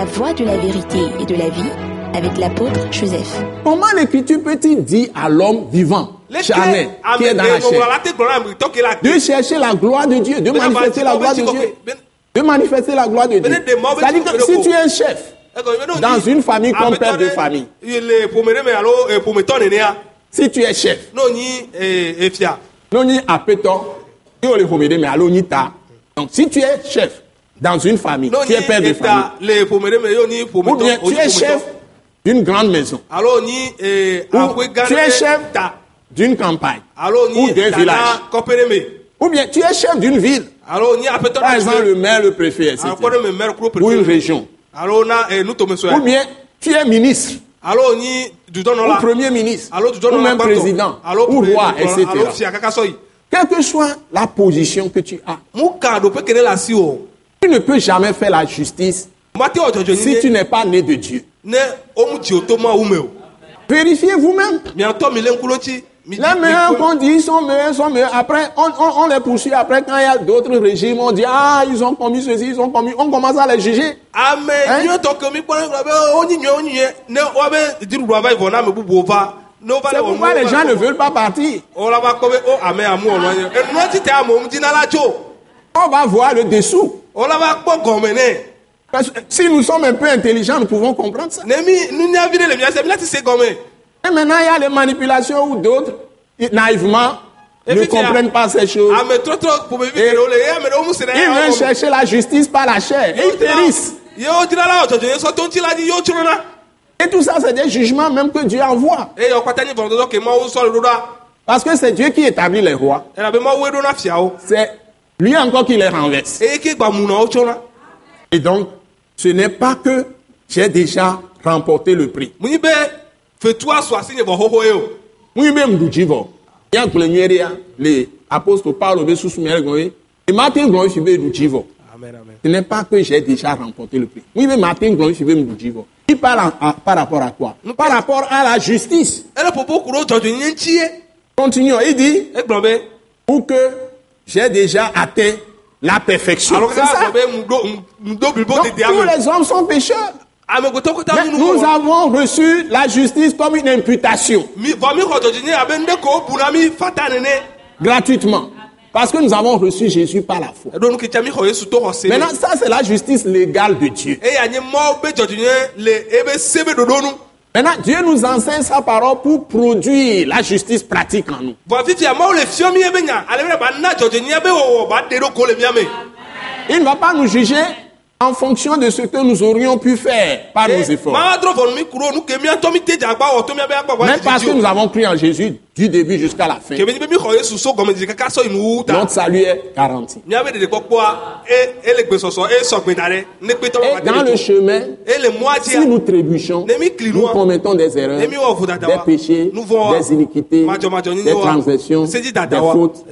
La voie de la vérité et de la vie avec l'apôtre Joseph. Comment l'écriture peut-il dire à l'homme vivant, charnel, qui est dans la chair, de chercher la gloire de Dieu, de manifester la gloire de Dieu, de manifester la gloire de Dieu. C'est-à-dire que si tu es un chef dans une famille comme père de famille, si tu es chef, non ni apeto, yo le homede mais allo ni ta. Donc si tu es chef dans une famille, tu es père de famille, ou bien tu es chef d'une grande maison, ou tu es chef d'une campagne, ou d'un village, ou bien tu es chef d'une ville, par exemple le maire, le préfet, etc. ou une région, eh, ou bien tu es ministre, ou premier ministre, ou même président, ou roi, etc. Quelle que soit la position que tu as, tu ne peux jamais faire la justice si tu n'es pas né de Dieu. Vérifiez vous-même. Les meilleurs qu'on dit, sont meilleurs, sont meilleurs. Après, on, on, on les poursuit. Après, quand il y a d'autres régimes, on dit, ah, ils ont commis ceci, ils ont commis. On commence à les juger. ame Hein? nyuietɔ ke mi kpɔ ne ŋlɔ be wo nyi nyuie wo nyi nyuie ne woabe dziɖuɖua va yi vɔ na ame bubuwo va ne wova C'est le wɔ pourquoi les gens ne veulent pas partir. On va voir le dessous. Parce que si nous sommes un peu intelligents, nous pouvons comprendre ça. Et maintenant, il y a les manipulations où d'autres, naïvement, ne comprennent pas ces choses. Et- se ɖe Ils veulent chercher la justice par la chair. Et ils périssent. Et tout ça, c'est des jugements même que Dieu envoie. ɖa Parce que c'est Dieu qui établit les rois. na fiawo C'est lui encore qui les renverse. Et donc, ce n'est pas que j'ai déjà remporté le prix. mu nyi be fetua sɔ asi nye vɔ xoxo ye o Mwen be mduji vɔ. Ya gblẽ nyuie ɖe ya, le apôtre Paulo be susu mia gblɔ ye. Et Martin gblɔ fi be duji vɔ. amen amen Ce n'est pas que j'ai déjà remporté le prix. Mwen be Martin fi be mduji vɔ. Il parle par rapport à quoi? Par rapport à la justice. Continuons. Il dit, be pour que j'ai déjà atteint la perfection. alo C'est kaka ça. Donc, tous les hommes sont pécheurs. Mais nu nous avons reçu la justice comme une imputation, gratuitement. Parce que nous avons reçu Jésus par la foi. Maintenant, ça, c'est la justice légale de Dieu. Maintenant, Dieu nous enseigne sa parole pour produire la justice pratique en nous. Il ne va pas nous juger en fonction de ce que nous aurions pu faire par nos efforts. Mais parce que nous avons cru en Jésus du début jusqu'à la fin. Notre salut est garanti. Et dans le chemin, si nous trébuchons, nous commettons des erreurs, des péchés, des iniquités, des transgressions, des fautes.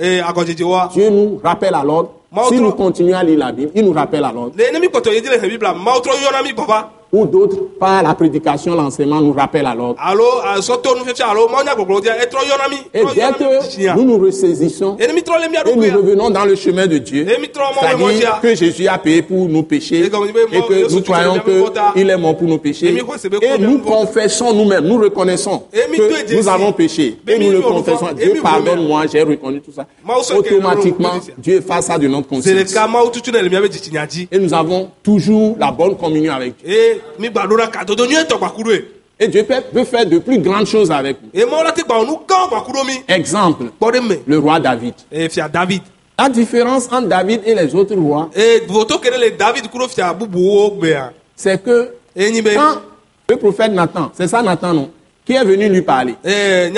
Dieu nous rappelle à l'ordre. Si nous continuons à lire la Bible, il nous rappelle à Ou d'autres, par la prédication, l'enseignement, nous rappellent à l'ordre. Et dès que nous nous ressaisissons et nous revenons dans le chemin de Dieu, c'est-à-dire que Jésus a payé pour nos péchés Et que nous croyons qu'il est mort pour nos péchés Et nous confessons nous-mêmes, nous reconnaissons que nous avons péché et nous le confessons. Dieu pardonne-moi, j'ai reconnu tout ça. Automatiquement. Dieu efface ça de notre conscience. Et nous avons toujours la bonne communion avec Dieu. Et Dieu peut, faire de plus grandes choses avec nous. Exemple, le roi David. david. La différence entre David et les autres rois, c'est que quand le prophète Nathan, c'est ça Nathan non, qui est venu lui parler, il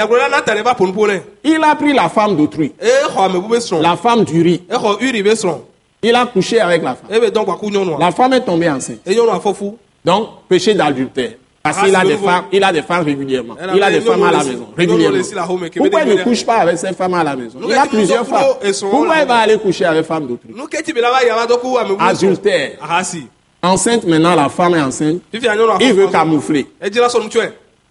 a pris la femme d'autrui, la femme be srɔ̃ il a couché avec la femme. e be dɔn gbaku nyɔnua La femme est tombée enceinte. Donc, péché d'adultère. Parce Ah, qu'il a des femmes, il a des femmes régulièrement. Il a des femmes à la maison, régulièrement. Pourquoi il ne couche pas avec ses femmes à la maison? Il a plusieurs femmes. Pourquoi il va aller coucher avec femme d'autrui? Adultère. ahasi Enceinte maintenant, la femme est enceinte. Il veut camoufler.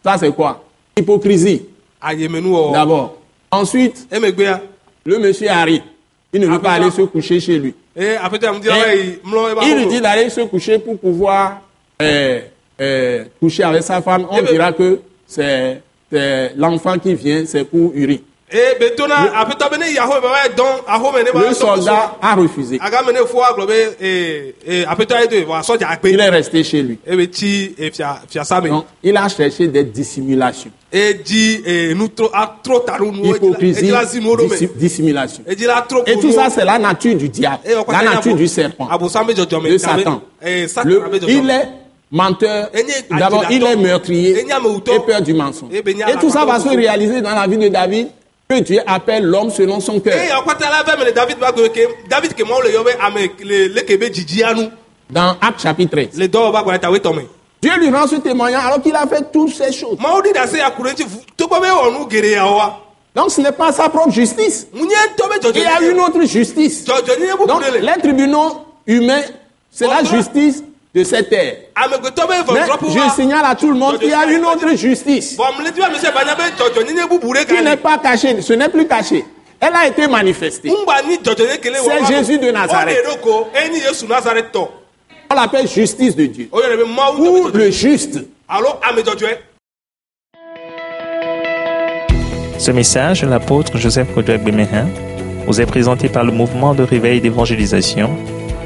Ça c'est quoi? Hypocrisie, wɔ d'abord. Ensuite, le monsieur arrive. Il ne veut Ah, pas aller se coucher chez lui. e Et eba il lui dit d'aller se coucher pour pouvoir est, couché avec sa femme, on dira que c'est l'enfant qui vient, c'est pour Uri. Le, le soldat a refusé. Il est resté chez lui. Donc, il a cherché des dissimulations. Hypocrisie, dissimulation. Et tout ça, c'est la nature du diable, la nature du serpent, de Satan. Le, il est menteur, d'abord il est meurtrier et peur du mensonge. Et tout ça va se réaliser dans la vie de David que Dieu appelle l'homme selon son cœur. Dans Acte chapitre 13. Dieu lui rend ce témoignage alors qu'il a fait toutes ces choses. Donc ce n'est pas sa propre justice. Il y a une autre justice. Donc les tribunaux humains, c'est la justice de cette terre. Mais je signale à tout le monde qu'il y a une autre justice qui n'est pas cachée, ce n'est plus caché. Elle a été manifestée. C'est Jésus de Nazareth. On l'appelle justice de Dieu. Ou le juste. Ce message de l'apôtre Joseph Kodouak Bemehin vous est présenté par le mouvement de réveil d'évangélisation,